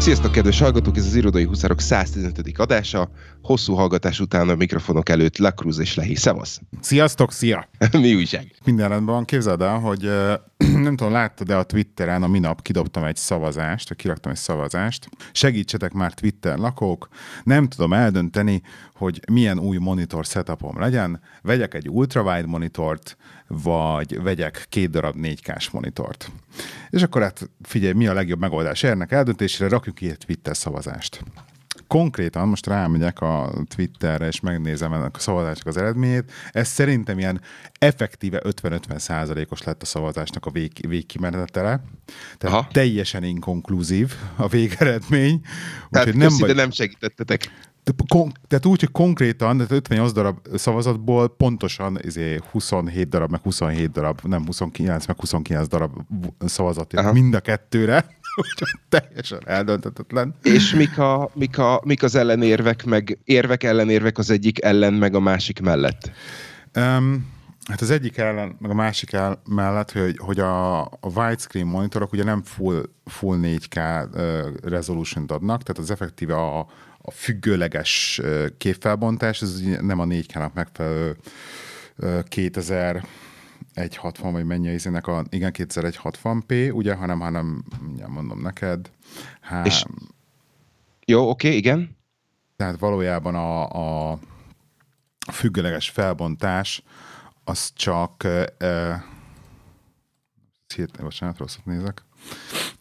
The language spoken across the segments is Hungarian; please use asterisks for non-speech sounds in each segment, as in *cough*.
Sziasztok, kedves hallgatók! Ez az Irodai Huszárok 115. adása. Hosszú hallgatás után a mikrofonok előtt Lakruz és Lehi. Szevasz! Sziasztok, szia! *laughs* Mi újság? Minden rendben van. Képzeld el, hogy *clears throat* nem tudom, láttad-e a Twitteren, a minap kidobtam egy szavazást, vagy kiraktam egy szavazást. Segítsetek már Twitter lakók. Nem tudom eldönteni, hogy milyen új monitor setupom legyen. Vegyek egy ultrawide monitort, vagy vegyek két darab 4K-s monitort. És akkor hát figyelj, mi a legjobb megoldás ennek eldöntésére, rakjuk ki egy Twitter szavazást konkrétan most rámegyek a Twitterre, és megnézem ennek a szavazásnak az eredményét. Ez szerintem ilyen effektíve 50-50 százalékos lett a szavazásnak a vég, végkimenetele. Tehát Aha. teljesen inkonkluzív a végeredmény. Tehát Úgyhogy nem, vagy... nem segítettetek. Tehát úgy, hogy konkrétan, tehát 58 darab szavazatból pontosan izé 27 darab, meg 27 darab, nem 29, meg 29 darab szavazat jött mind a kettőre. *laughs* teljesen eldöntetetlen. És mik, a, mik, a, mik az ellenérvek, meg érvek ellenérvek az egyik ellen, meg a másik mellett? Um, Hát az egyik ellen, meg a másik el mellett, hogy, hogy a, a widescreen monitorok ugye nem full, full 4K uh, resolution adnak, tehát az effektíve a, a függőleges képfelbontás, ez nem a 4K-nak megfelelő uh, 2000 160, vagy mennyi izének a, igen, 2160p, ugye, hanem, hanem, mindjárt mondom neked. Há... És... Jó, oké, okay, igen. Tehát valójában a, a függőleges felbontás az csak uh, hirtelen, bocsánat, rosszat nézek,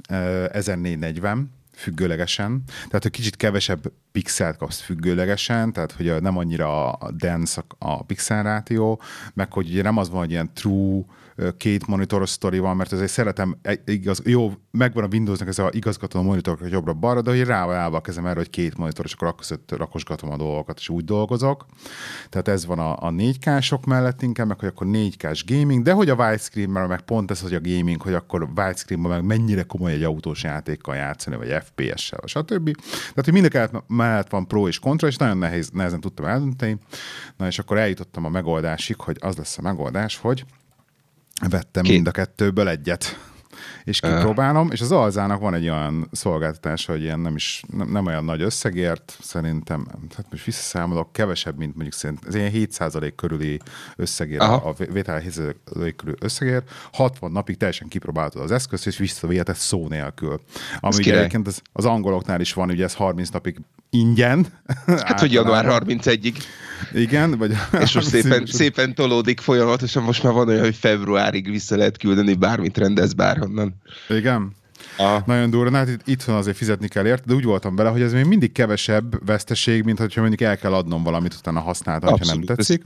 uh, 1440, függőlegesen, tehát hogy kicsit kevesebb pixelt kapsz függőlegesen, tehát hogy nem annyira dense a pixel rátió, meg hogy ugye nem az van, hogy ilyen true két monitoros sztori van, mert azért szeretem, igaz, jó, megvan a Windowsnak ez a igazgató a monitorok jobbra-balra, de hogy rá a kezem erre, hogy két monitor, és akkor akkor között rakosgatom a dolgokat, és úgy dolgozok. Tehát ez van a, a 4K-sok mellett inkább, meg hogy akkor 4K-s gaming, de hogy a widescreen, mert meg pont ez, hogy a gaming, hogy akkor widescreen meg mennyire komoly egy autós játékkal játszani, vagy FPS-sel, stb. Tehát, hogy mind mellett van pro és kontra, és nagyon nehéz, nehezen tudtam eldönteni. Na és akkor eljutottam a megoldásig, hogy az lesz a megoldás, hogy vettem Két. mind a kettőből egyet és kipróbálom, és az alzának van egy olyan szolgáltatás, hogy ilyen nem is, nem, nem olyan nagy összegért, szerintem, tehát most visszaszámolok, kevesebb, mint mondjuk szerint, ez ilyen 7% körüli összegért, Aha. a vétel 7% körüli összegért, 60 napig teljesen kipróbáltad az eszközt, és visszavihetett szó nélkül. Ami ugye egyébként az, az angoloknál is van, ugye ez 30 napig ingyen. Hát, hogy *laughs* január 31-ig. Igen, vagy... És most szépen, szépen tolódik folyamatosan, most már van olyan, hogy februárig vissza lehet küldeni, bármit rendez bárhonnan. Igen. Nagyon durva, hát itt, itthon azért fizetni kell érte, de úgy voltam vele, hogy ez még mindig kevesebb veszteség, mint hogyha mondjuk el kell adnom valamit, utána használtam, ha nem tetszik.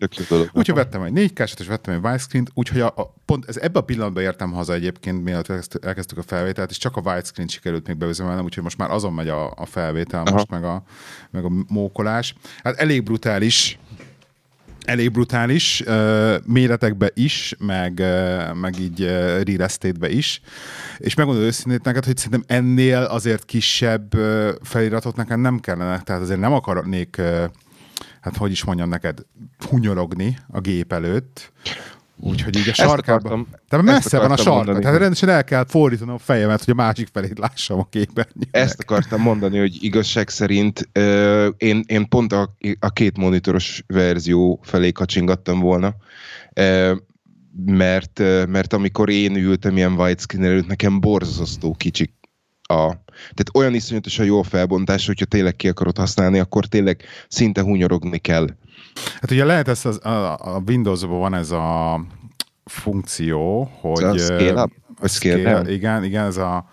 Úgyhogy vettem egy 4 k és vettem egy widescreen úgyhogy a, a, pont ez ebbe a pillanatban értem haza egyébként, mielőtt elkezdtük a felvételt, és csak a widescreen sikerült még beüzemelnem, úgyhogy most már azon megy a, a felvétel, Aha. most meg a, meg a mókolás. Hát elég brutális, elég brutális méretekbe is, meg, meg így real estate-be is. És megmondom őszintén neked, hogy szerintem ennél azért kisebb feliratot nekem nem kellene. Tehát azért nem akarnék, hát hogy is mondjam neked, hunyorogni a gép előtt, Úgyhogy így a sarkában. Tehát messze van a sarka, mondani, tehát rendesen el kell fordítanom a fejemet, hogy a másik felét lássam a képernyőnek. Ezt akartam mondani, hogy igazság szerint uh, én, én pont a, a két monitoros verzió felé kacsingattam volna, uh, mert, mert amikor én ültem ilyen widescreen előtt, nekem borzasztó kicsik a, tehát olyan iszonyatosan jó a felbontás, hogyha tényleg ki akarod használni, akkor tényleg szinte hunyorogni kell. Hát ugye lehet ez az, a, a Windows-ban van ez a funkció, hogy... A scale up? A scale, scale igen, igen, ez a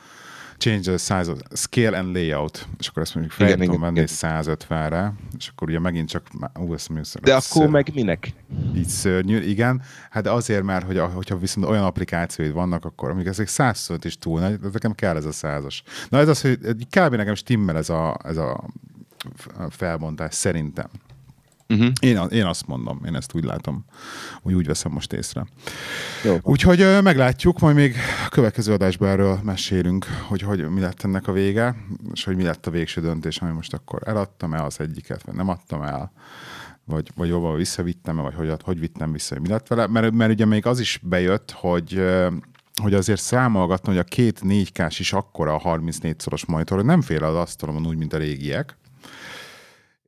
change the size of scale and layout, és akkor ezt mondjuk fel tudom venni 150-re, és akkor ugye megint csak ú, ezt mondjuk, De akkor meg minek? Így szörnyű, igen. Hát azért, mert hogy, hogyha viszont olyan applikációid vannak, akkor mondjuk ezek 100 is túl nagy, de nekem kell ez a százas. Na ez az, hogy kb. nekem stimmel ez a, ez a felbontás, szerintem. Uh-huh. Én, én azt mondom, én ezt úgy látom, hogy úgy veszem most észre. Jó. Úgyhogy meglátjuk, majd még a következő adásban erről mesélünk, hogy, hogy mi lett ennek a vége, és hogy mi lett a végső döntés, ami most akkor eladtam el az egyiket, vagy nem adtam el, vagy, vagy jóval visszavittem, vagy hogy, hogy vittem vissza, hogy mi lett vele, mert, mert ugye még az is bejött, hogy hogy azért számolgatni, hogy a két 4K-s is akkora a 34-szoros monitor, hogy nem fél az asztalon úgy, mint a régiek.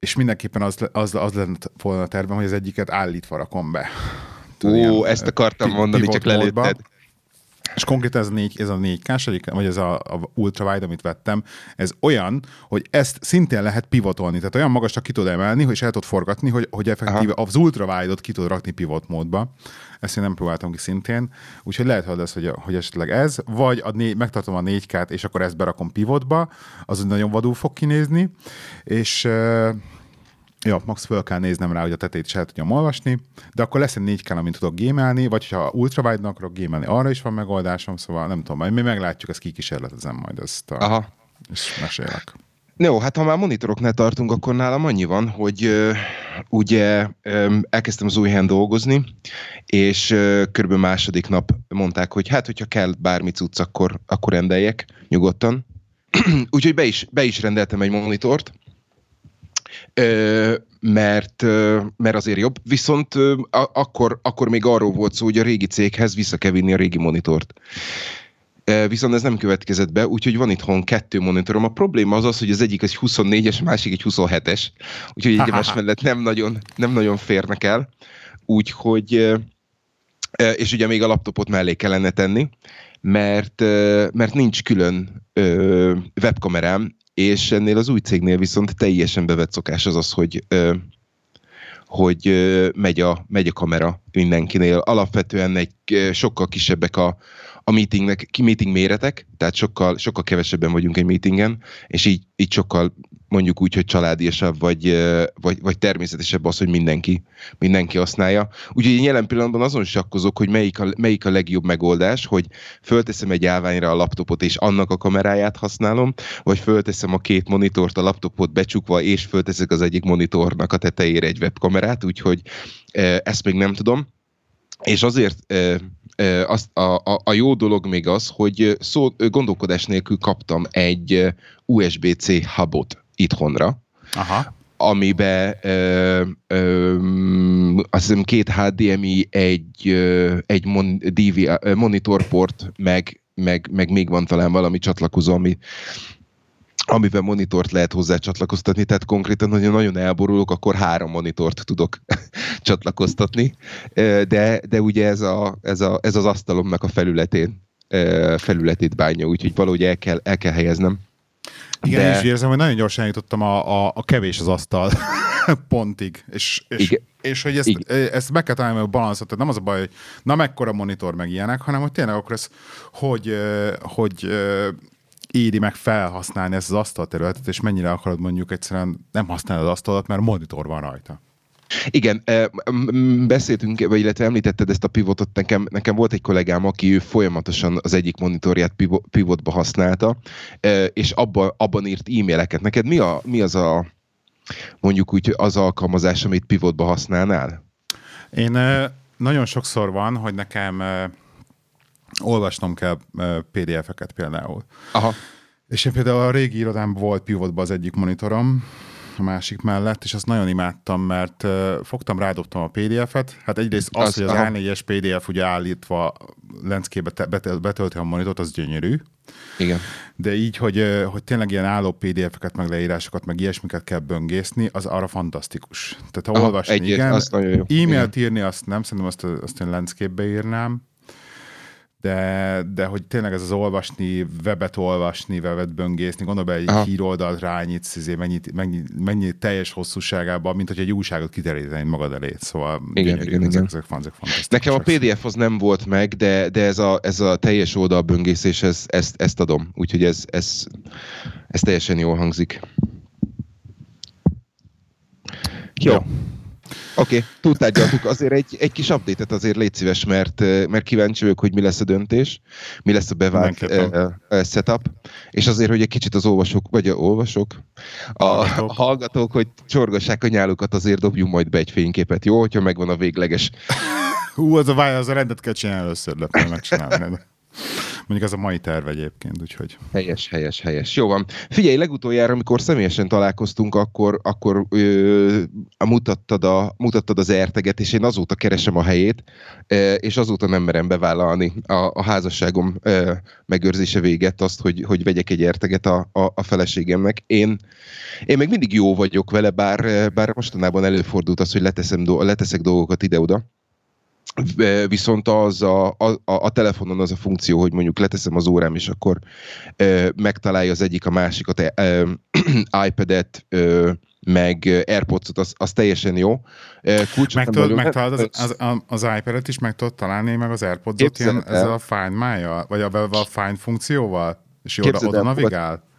És mindenképpen az, az, az lett volna a tervem, hogy az egyiket állítva rakom be. Ó, ezt akartam mondani, csak lelőtted. És konkrétan ez a, négy, ez a 4 k vagy ez a, a ultrawide, amit vettem, ez olyan, hogy ezt szintén lehet pivotolni. Tehát olyan magasra ki tud emelni, és el tud forgatni, hogy, hogy effektíve Aha. az ultrawide-ot ki tud rakni pivot módba. Ezt én nem próbáltam ki szintén. Úgyhogy lehet, hogy, ez, hogy, hogy esetleg ez, vagy a négy, megtartom a 4K-t, és akkor ezt berakom pivotba, az nagyon vadul fog kinézni, és Ja, max föl kell néznem rá, hogy a tetét is el tudjam olvasni, de akkor lesz egy 4 k amit tudok gémelni, vagy ha ultrawide akarok gémelni, arra is van megoldásom, szóval nem tudom, majd mi meglátjuk, ezt kikísérletezem majd ezt a... Aha. És mesélek. Jó, hát ha már monitoroknál tartunk, akkor nálam annyi van, hogy uh, ugye um, elkezdtem az új helyen dolgozni, és uh, körülbelül második nap mondták, hogy hát, hogyha kell bármi cucc, akkor, akkor rendeljek nyugodtan. *clears throat* Úgyhogy be is, be is rendeltem egy monitort, mert, mert azért jobb. Viszont akkor, akkor még arról volt szó, hogy a régi céghez vissza kell vinni a régi monitort. Viszont ez nem következett be, úgyhogy van itthon kettő monitorom. A probléma az az, hogy az egyik egy 24-es, a másik egy 27-es, úgyhogy egymás *laughs* mellett nem nagyon, nem nagyon férnek el. Úgyhogy, és ugye még a laptopot mellé kellene tenni, mert, mert nincs külön webkamerám, és ennél az új cégnél viszont teljesen bevett szokás az az, hogy hogy megy a, megy a kamera mindenkinél. Alapvetően egy sokkal kisebbek a, a meetingnek, meeting méretek, tehát sokkal, sokkal kevesebben vagyunk egy meetingen, és így, így sokkal mondjuk úgy, hogy családiasabb, vagy, vagy, vagy természetesebb az, hogy mindenki, mindenki használja. Úgyhogy én jelen pillanatban azon sakkozok, hogy melyik a, melyik a legjobb megoldás, hogy fölteszem egy állványra a laptopot, és annak a kameráját használom, vagy fölteszem a két monitort, a laptopot becsukva, és fölteszek az egyik monitornak a tetejére egy webkamerát, úgyhogy ezt még nem tudom. És azért azt, a, a, a jó dolog még az, hogy szó, gondolkodás nélkül kaptam egy USB-C hubot itthonra, Aha. amibe ö, ö, azt hiszem két HDMI, egy, ö, egy mon, DV, monitorport, meg, meg, meg még van talán valami csatlakozó, ami, amiben monitort lehet hozzá csatlakoztatni, tehát konkrétan, hogyha nagyon elborulok, akkor három monitort tudok *laughs* csatlakoztatni, de, de ugye ez, a, ez, a, ez az asztalomnak a felületén felületét bánja, úgyhogy valahogy el kell, el kell helyeznem. Igen, de... én is érzem, hogy nagyon gyorsan jutottam a, a, a kevés az asztal *laughs* pontig, és, és, Igen. és hogy ezt, Igen. ezt be kell találni a balanszot, tehát nem az a baj, hogy na mekkora monitor meg ilyenek, hanem hogy tényleg akkor ez, hogy, hogy éri meg felhasználni ezt az asztalterületet, és mennyire akarod mondjuk egyszerűen nem használni az asztalat, mert monitor van rajta. Igen, beszéltünk, vagy illetve említetted ezt a pivotot, nekem, nekem volt egy kollégám, aki ő folyamatosan az egyik monitorját pivotba használta, és abba, abban írt e-maileket. Neked mi, a, mi az a, mondjuk úgy, az alkalmazás, amit pivotba használnál? Én nagyon sokszor van, hogy nekem olvasnom kell PDF-eket például. Aha. És én például a régi irodámban volt pivotban az egyik monitorom, a másik mellett, és azt nagyon imádtam, mert fogtam, rádobtam a PDF-et. Hát egyrészt az, az hogy az A4-es PDF ugye állítva lenszkébe te, betölti a monitort, az gyönyörű. Igen. De így, hogy, hogy tényleg ilyen álló PDF-eket, meg leírásokat, meg ilyesmiket kell böngészni, az arra fantasztikus. Tehát ha Aha, olvasni, egy, igen, e-mailt írni, azt nem, szerintem azt, azt én lenszképbe írnám, de, de hogy tényleg ez az olvasni, webet olvasni, webet böngészni, gondolj be egy Aha. híroldalt rányítsz, izé, mennyi, mennyi, mennyi teljes hosszúságában, mint hogy egy újságot kiterítenéd magad elé. Szóval igen, gyönyörű, igen, ezek, igen. Ezek, ezek, Nekem a PDF az nem volt meg, de, de ez, a, ez a teljes oldal böngészés, ez, ezt, ezt adom. Úgyhogy ez, ez, ez teljesen jól hangzik. Jó. Jó. Oké, okay, túltárgyaltuk. Azért egy, egy kis update-et azért légy szíves, mert, mert kíváncsi vagyok, hogy mi lesz a döntés, mi lesz a bevált uh, uh, setup, és azért, hogy egy kicsit az olvasók, vagy a olvasók, a, a *laughs* hallgatók, hogy csorgassák a nyálukat, azért dobjunk majd be egy fényképet, jó? Hogyha megvan a végleges. Hú, az a váj, az a rendet kell csinálni először, de megcsinálni. Mondjuk az a mai terv egyébként, úgyhogy. Helyes, helyes, helyes. Jó van. Figyelj, legutoljára, amikor személyesen találkoztunk, akkor, akkor ö, mutattad, a, mutattad az erteget, és én azóta keresem a helyét, ö, és azóta nem merem bevállalni a, a házasságom ö, megőrzése véget azt, hogy, hogy vegyek egy erteget a, a, a feleségemnek. Én, én még mindig jó vagyok vele, bár, bár mostanában előfordult az, hogy leteszem, leteszek dolgokat ide-oda viszont az a, a, a telefonon az a funkció, hogy mondjuk leteszem az órám, és akkor e, megtalálja az egyik a másikat, e, *clears throat* iPad-et, e, meg Airpods-ot, az, az teljesen jó. Kulcsot meg tudod, megtalálod az, az, az, iPad-et is, meg tudod találni, meg az Airpods-ot ilyen ezzel a Find My-jal, vagy a, a Find funkcióval, és oda, oda navigál? volt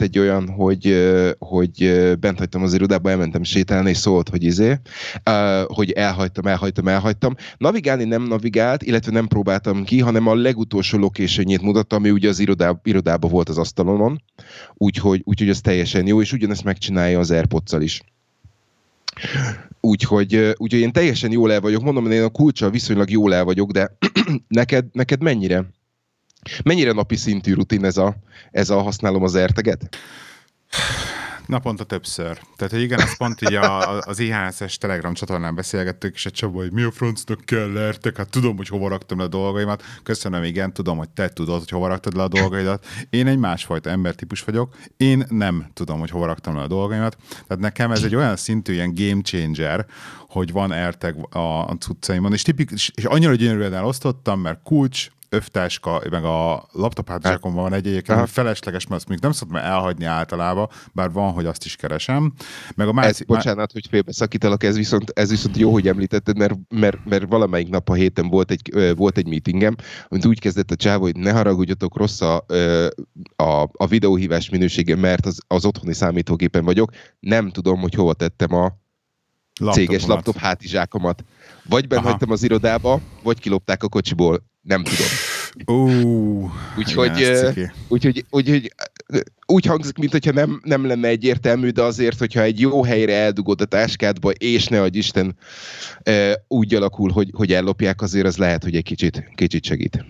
egy olyan, hogy, hogy bent hagytam az irodába, elmentem sétálni, és szólt, hogy izé, hogy elhagytam, elhagytam, elhagytam. Navigálni nem navigált, illetve nem próbáltam ki, hanem a legutolsó location mutatta, ami ugye az irodá, irodába volt az asztalonon, úgyhogy, úgyhogy ez teljesen jó, és ugyanezt megcsinálja az airpods is. Úgyhogy, úgyhogy én teljesen jól el vagyok, mondom, én a kulcsal viszonylag jól el vagyok, de *clears throat* neked, neked mennyire? Mennyire napi szintű rutin ez a, ez a használom az erteget? Naponta többször. Tehát, hogy igen, ezt pont így a, az IHSS Telegram csatornán beszélgettük, és egy Csaba, hogy mi a francnak kell lertek? Hát tudom, hogy hova raktam le a dolgaimat. Köszönöm, igen, tudom, hogy te tudod, hogy hova raktad le a dolgaidat. Én egy másfajta embertípus vagyok. Én nem tudom, hogy hova raktam le a dolgaimat. Tehát nekem ez egy olyan szintű ilyen game changer, hogy van erteg a, a cuccaimon, és, tipikus, és annyira gyönyörűen elosztottam, mert kulcs, övtáska, meg a laptop hátizsákon van egy egyébként, ami felesleges, mert azt még nem szoktam elhagyni általában, bár van, hogy azt is keresem. Meg a másik, ez, bocsánat, hogy félbeszakítalak, ez viszont, ez viszont jó, hogy említetted, mert, mert, mert valamelyik nap a héten volt egy, volt egy meetingem, amit úgy kezdett a csávó, hogy ne haragudjatok rossz a, a, a videóhívás minősége, mert az, az otthoni számítógépen vagyok, nem tudom, hogy hova tettem a céges laptop hátizsákomat. Vagy bent hagytam az irodába, vagy kilopták a kocsiból nem tudom. Uh, úgyhogy, úgyhogy, úgyhogy úgy hangzik, mintha nem, nem lenne egyértelmű, de azért, hogyha egy jó helyre eldugod a táskádba, és ne adj Isten úgy alakul, hogy, hogy ellopják, azért az lehet, hogy egy kicsit, kicsit segít.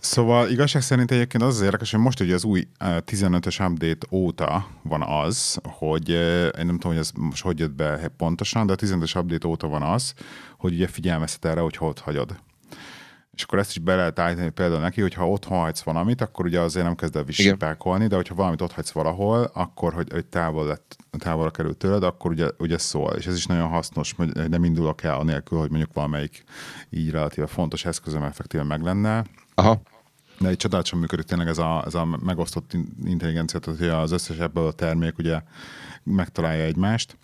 Szóval igazság szerint egyébként az az érdekes, hogy most ugye az új 15-ös update óta van az, hogy én nem tudom, hogy ez most hogy jött be pontosan, de a 15-ös update óta van az, hogy ugye figyelmeztet erre, hogy hol hagyod és akkor ezt is be lehet állítani például neki, hogy ha otthon hagysz valamit, akkor ugye azért nem kezd el visipákolni, de hogyha valamit ott hagysz valahol, akkor, hogy, hogy távol lett, távol kerül tőled, akkor ugye, ugye szól. És ez is nagyon hasznos, hogy nem indulok el anélkül, hogy mondjuk valamelyik így relatíve fontos eszközöm effektíve meg lenne. Aha. De egy csodálatosan működik tényleg ez a, ez a megosztott intelligencia, tehát hogy az összes ebből a termék ugye megtalálja egymást.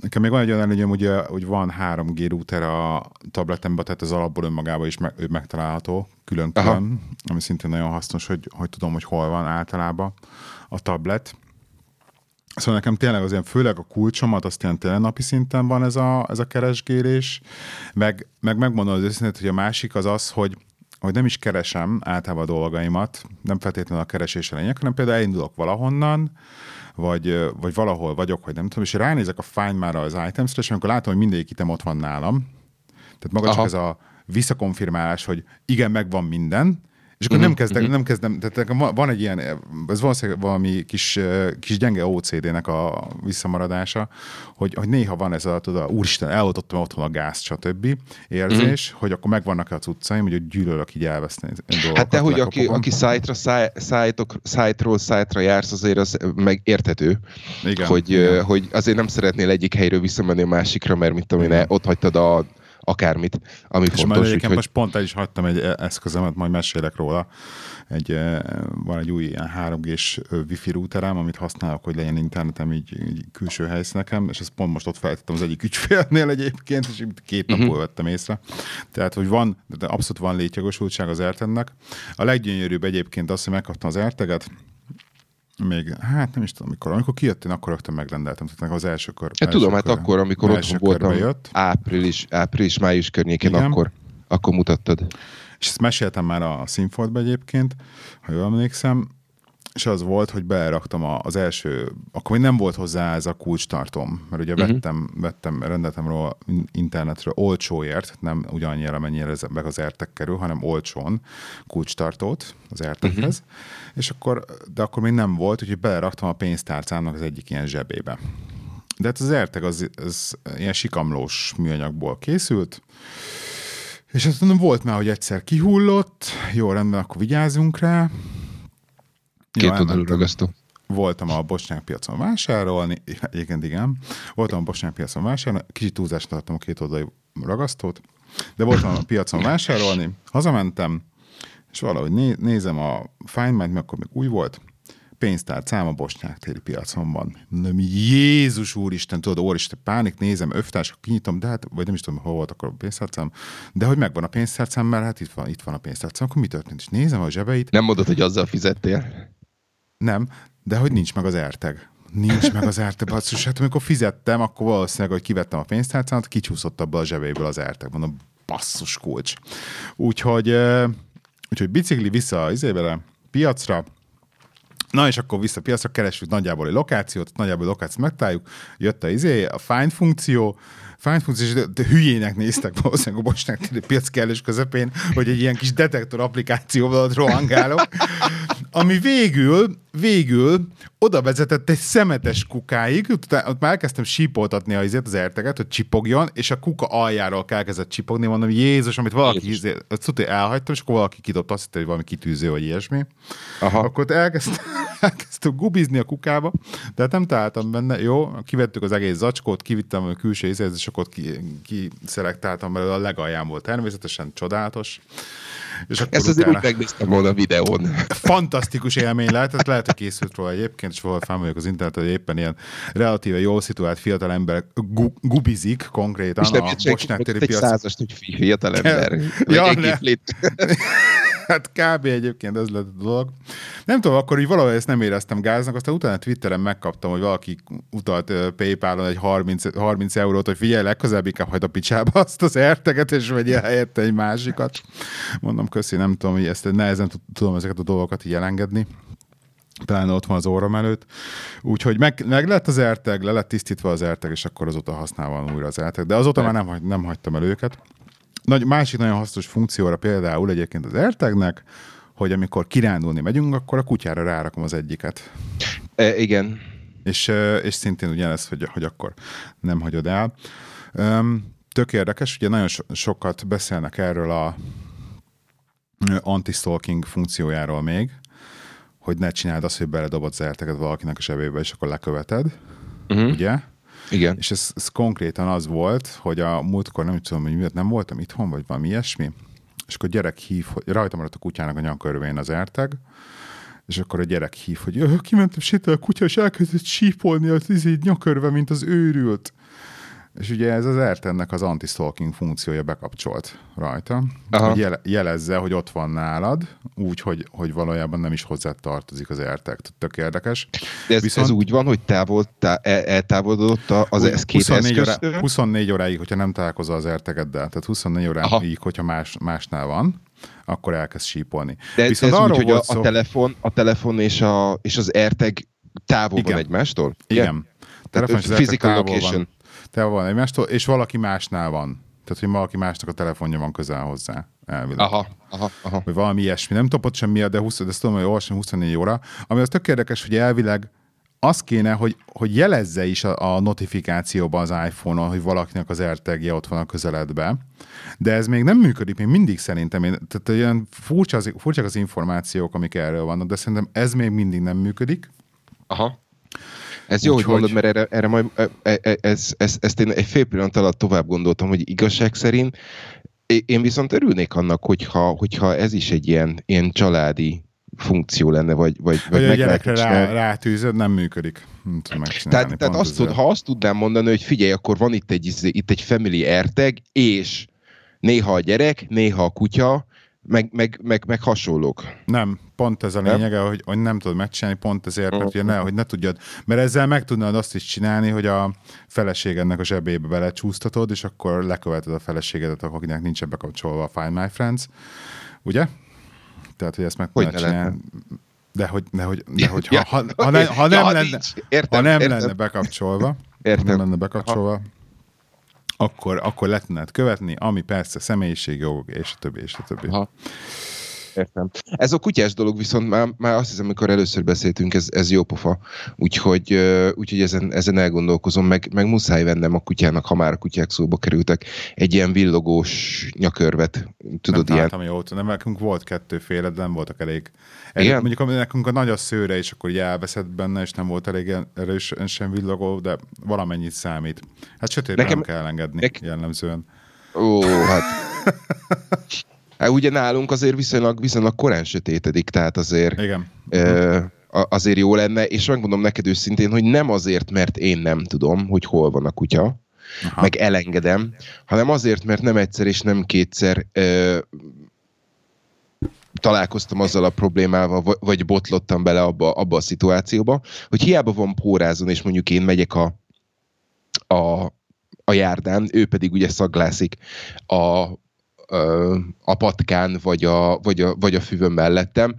Nekem még van egy olyan előnyöm, ugye, hogy van 3G router a tabletemben, tehát az alapból önmagában is meg, megtalálható külön-külön, ami szintén nagyon hasznos, hogy, hogy tudom, hogy hol van általában a tablet. Szóval nekem tényleg az ilyen, főleg a kulcsomat, azt ilyen tényleg napi szinten van ez a, ez a keresgélés, meg, meg megmondom az őszintét, hogy a másik az az, hogy hogy nem is keresem általában a dolgaimat, nem feltétlenül a keresés lényeg, hanem például elindulok valahonnan, vagy, vagy valahol vagyok, vagy nem tudom, és ránézek a Find már az items és amikor látom, hogy mindegyik item ott van nálam, tehát maga Aha. csak ez a visszakonfirmálás, hogy igen, megvan minden, és akkor uh-huh, nem kezdek, uh-huh. nem kezdem, tehát van egy ilyen, ez valószínűleg valami kis, kis gyenge OCD-nek a visszamaradása, hogy, hogy néha van ez a, tudod, úristen, eloltottam otthon a gáz, stb. érzés, uh-huh. hogy akkor megvannak-e a cuccaim, hogy gyűlölök így elveszni dolgokat. Hát te, hogy aki, aki szájtra, szájtok, szájtról szájtra jársz, azért az megérthető, igen, hogy, igen. hogy azért nem szeretnél egyik helyről visszamenni a másikra, mert mit tudom én, ott hagytad a akármit, ami és fontos. És úgyhogy... most pont el is hagytam egy eszközömet, majd mesélek róla. Egy, van egy új ilyen 3G-s wifi routerem, amit használok, hogy legyen internetem így, így külső helyszíneken, és ezt pont most ott feltettem az egyik ügyfélnél egyébként, és két napból uh-huh. vettem észre. Tehát, hogy van, de abszolút van létjogosultság az Airtagnek. A leggyönyörűbb egyébként az, hogy megkaptam az Airtaget, még, hát nem is tudom, mikor. Amikor kijött, én akkor rögtön megrendeltem. Tehát az első kör. Ja, tudom, hát akkor, amikor otthon voltam, jött. április, április, május környékén, Igen. akkor, akkor mutattad. És ezt meséltem már a Sinfoldba egyébként, ha jól emlékszem, és az volt, hogy beleraktam az első, akkor még nem volt hozzá ez a kulcstartom, mert ugye uh-huh. vettem, vettem, rendeltem róla internetről olcsóért, nem ugyanannyira, mennyire ez meg az ertek kerül, hanem olcsón kulcstartót az ertekhez, uh-huh. és akkor, de akkor még nem volt, úgyhogy beleraktam a pénztárcámnak az egyik ilyen zsebébe. De hát az ertek az, az ilyen sikamlós műanyagból készült, és azt mondom, volt már, hogy egyszer kihullott, jó, rendben, akkor vigyázzunk rá. Két Jó, oldalú ragasztó. Voltam a bosnyák piacon vásárolni, egyébként igen, voltam a bosnyák piacon vásárolni, kicsit túlzásra adtam a két oldalú ragasztót, de voltam a piacon vásárolni, hazamentem, és valahogy né- nézem a Find My, akkor még új volt, pénztárcám a bosnyák téri piacon van. Nem, Jézus úristen, tudod, úristen, pánik, nézem, öftárs, kinyitom, de hát, vagy nem is tudom, hol volt akkor a pénztárcám, de hogy megvan a pénztárcám, mert hát itt van, itt van a pénztárcám, akkor mi történt? És nézem a zsebeit, Nem mondod, hogy azzal fizettél? Nem, de hogy nincs meg az erteg. Nincs meg az erteg, basszus. Hát amikor fizettem, akkor valószínűleg, hogy kivettem a pénztárcámat, kicsúszott abba a zsebéből az erteg. Mondom, basszus kulcs. Úgyhogy, úgyhogy bicikli vissza az izébele, piacra, Na és akkor vissza piacra, keresünk nagyjából egy lokációt, nagyjából a lokációt megtaláljuk, jött a izé, a find funkció, find funkció, és de, de hülyének néztek valószínűleg a bosnák piac kellős közepén, hogy egy ilyen kis detektor applikációval ott rohangálok, ami végül, végül oda vezetett egy szemetes kukáig, utána- ott már elkezdtem sípoltatni az, az erteget, hogy csipogjon, és a kuka aljáról elkezdett csipogni, mondom, Jézus, amit valaki Jézus. izé, elhagytam, és akkor valaki kidobta, azt hitte, hogy valami kitűző, vagy ilyesmi. Aha. Akkor ott elkezdtem, *laughs* elkezdtem gubizni a kukába, de hát nem találtam benne. Jó, kivettük az egész zacskót, kivittem a külső ízét, és akkor ki, kiselektáltam belőle, a legalján volt természetesen, csodálatos. És akkor Ezt azért utána- úgy megnéztem volna a videón. fantasztikus élmény lehetett, lehet, hogy készült róla egyébként, és valahol felmondjuk az interneten, hogy éppen ilyen relatíve jól szituált fiatal emberek gu- gubizik konkrétan És nem a Bosnák téri egy piac. százast, hogy fi- fiatal ember. Ja, egy ne. *laughs* kiflit. Hát kb. egyébként ez lett a dolog. Nem tudom, akkor így valahogy ezt nem éreztem gáznak, aztán utána Twitteren megkaptam, hogy valaki utalt ö, PayPal-on egy 30, 30 eurót, hogy figyelj, legközelebb inkább hagyd a picsába azt az erteget, és vegyél helyette egy másikat. Mondom, köszi, nem tudom, hogy ezt nehezen tud- tudom ezeket a dolgokat így elengedni pláne ott van az óram előtt. Úgyhogy meg, meg lett az erteg, le lett tisztítva az erteg, és akkor azóta használva újra az erteg. De azóta már nem, nem hagytam el őket. Nagy, másik nagyon hasznos funkcióra például egyébként az ertegnek, hogy amikor kirándulni megyünk, akkor a kutyára rárakom az egyiket. E, igen. És, ö, és szintén ugyanez, hogy, hogy akkor nem hagyod el. Tök érdekes, ugye nagyon so- sokat beszélnek erről a anti-stalking funkciójáról még, hogy ne csináld azt, hogy beledobod az erteket valakinek a zsebébe, és akkor leköveted, Uh-huh. ugye? Igen. És ez, ez konkrétan az volt, hogy a múltkor nem tudom, hogy miért nem voltam itthon, vagy valami ilyesmi, és akkor a gyerek hív, hogy rajta maradt a kutyának a nyakörvén az erteg, és akkor a gyerek hív, hogy "Ö, kimentem sétálni a kutya, és elkezdett sípolni az izé nyakörve, mint az őrült. És ugye ez az Airtennek az anti-stalking funkciója bekapcsolt rajta, Aha. hogy jele, jelezze, hogy ott van nálad, úgy, hogy, hogy valójában nem is hozzá tartozik az AirTag. Tök érdekes. De ez, Viszont- ez úgy van, hogy távol, tá, el, eltávolodott az Úgy, ez két 24, órá, eszköztől? 24 óráig, hogyha nem találkozol az ertegeddel, tehát 24 óráig, Aha. hogyha más, másnál van, akkor elkezd sípolni. De Viszont ez úgy, arról hogy a, volt a, szó- telefon, a telefon és, a, és az AirTag távol Igen. van egymástól? Igen. AirTag physical távol location. Van, távol van egymástól, és valaki másnál van. Tehát, hogy valaki másnak a telefonja van közel hozzá. Elvileg. Aha, aha, aha. vagy valami ilyesmi. Nem tudom pontosan mi, de, 20, de ezt tudom, hogy olvasom 24 óra. Ami az tök érdekes, hogy elvileg az kéne, hogy, hogy jelezze is a, a notifikációban az iPhone-on, hogy valakinek az AirTag-je ott van a közeledbe. De ez még nem működik, még mindig szerintem. Én, tehát olyan furcsa az, furcsak az információk, amik erről vannak, de szerintem ez még mindig nem működik. Aha. Ez jó, hogy Úgyhogy- mondod, mert erre, erre majd, e, e, e- ez, ez, ezt én egy fél pillanat alatt tovább gondoltam, hogy igazság szerint én viszont örülnék annak, hogyha, hogyha ez is egy ilyen, ilyen családi funkció lenne, vagy, vagy, vagy Vagy a meg gyerekre rá, rátűzöd, nem működik. Nem tudom. Tehát, tehát azt tud, ha azt tudnám mondani, hogy figyelj, akkor van itt egy, izé- itt egy family AirTag, és néha a gyerek, néha a kutya, meg, meg, meg, meg hasonlók. Nem, pont ez a Nem? lényege, hogy, hogy nem tudod megcsinálni, pont ezért, mert, ugye ne, hogy ne tudjad, mert ezzel meg tudnád azt is csinálni, hogy a feleségednek a zsebébe belecsúsztatod, és akkor leköveted a feleségedet, akinek nincs bekapcsolva a Find My Friends, ugye? Tehát, hogy ezt meg Hogy csinálni. De hogy, de hogy, de *laughs* hogy ha, ha, ha, ne, ha nem, ja, lenne, értem, ha nem értem. lenne bekapcsolva, értem. nem lenne bekapcsolva, ha. Akkor, akkor le tudnád követni, ami persze személyiségjogok, és a többi, és a többi. Ha. Értem. Ez a kutyás dolog viszont már, már azt hiszem, amikor először beszéltünk, ez, ez jó pofa. Úgyhogy, úgyhogy ezen, ezen elgondolkozom, meg, meg muszáj vennem a kutyának, ha már a kutyák szóba kerültek, egy ilyen villogós nyakörvet. Tudod, nem ilyen. Jót, nem, nekünk volt kettőféle, de nem voltak elég. elég Igen? Mondjuk nekünk a nagy a szőre, és akkor így elveszett benne, és nem volt elég erős sem villogó, de valamennyit számít. Hát sötétben Nekem... kell engedni Nek... jellemzően. Ó, Hát *laughs* ugye nálunk azért viszonylag, viszonylag korán sötétedik, tehát azért, Igen. Ö, azért jó lenne, és megmondom neked őszintén, hogy nem azért, mert én nem tudom, hogy hol van a kutya, Aha. meg elengedem, hanem azért, mert nem egyszer és nem kétszer ö, találkoztam azzal a problémával, vagy botlottam bele abba, abba a szituációba, hogy hiába van pórázon, és mondjuk én megyek a, a, a járdán, ő pedig ugye szaglászik a a patkán, vagy a, vagy a, vagy a füvön mellettem.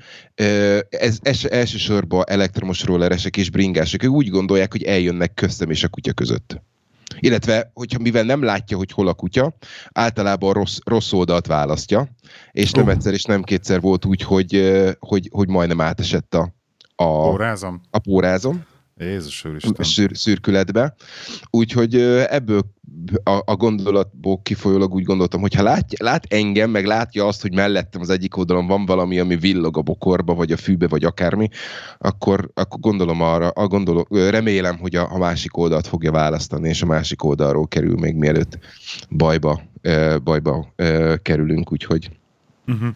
Ez es, elsősorban elektromos rolleresek és bringások. Ők úgy gondolják, hogy eljönnek köztem és a kutya között. Illetve, hogyha mivel nem látja, hogy hol a kutya, általában rossz, rossz oldalt választja, és nem uh. egyszer és nem kétszer volt úgy, hogy, hogy, hogy majdnem átesett a, a, pórázom. a pórázom. Jézus Úristen. Szür, szürkületbe. Úgyhogy ebből a, a gondolatból kifolyólag úgy gondoltam, hogy ha lát, lát engem, meg látja azt, hogy mellettem az egyik oldalon van valami, ami villog a bokorba, vagy a fűbe, vagy akármi, akkor, akkor gondolom arra, a gondolom, remélem, hogy a, a másik oldalt fogja választani, és a másik oldalról kerül még mielőtt bajba, bajba kerülünk, úgyhogy uh-huh.